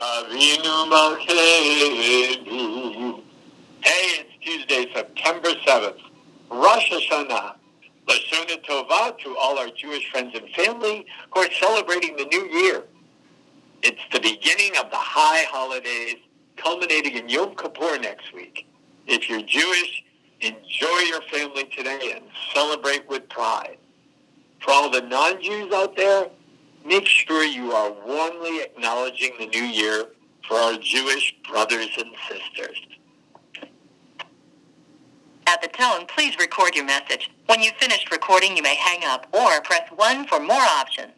Avinu Malkeinu. Hey, it's Tuesday, September 7th. Rosh Hashanah. Lashona Tova to all our Jewish friends and family who are celebrating the new year. It's the beginning of the high holidays, culminating in Yom Kippur next week. If you're Jewish, enjoy your family today and celebrate with pride. For all the non-Jews out there, make sure you are warmly acknowledging the new year for our Jewish brothers and sisters. At the tone, please record your message. When you've finished recording, you may hang up or press 1 for more options.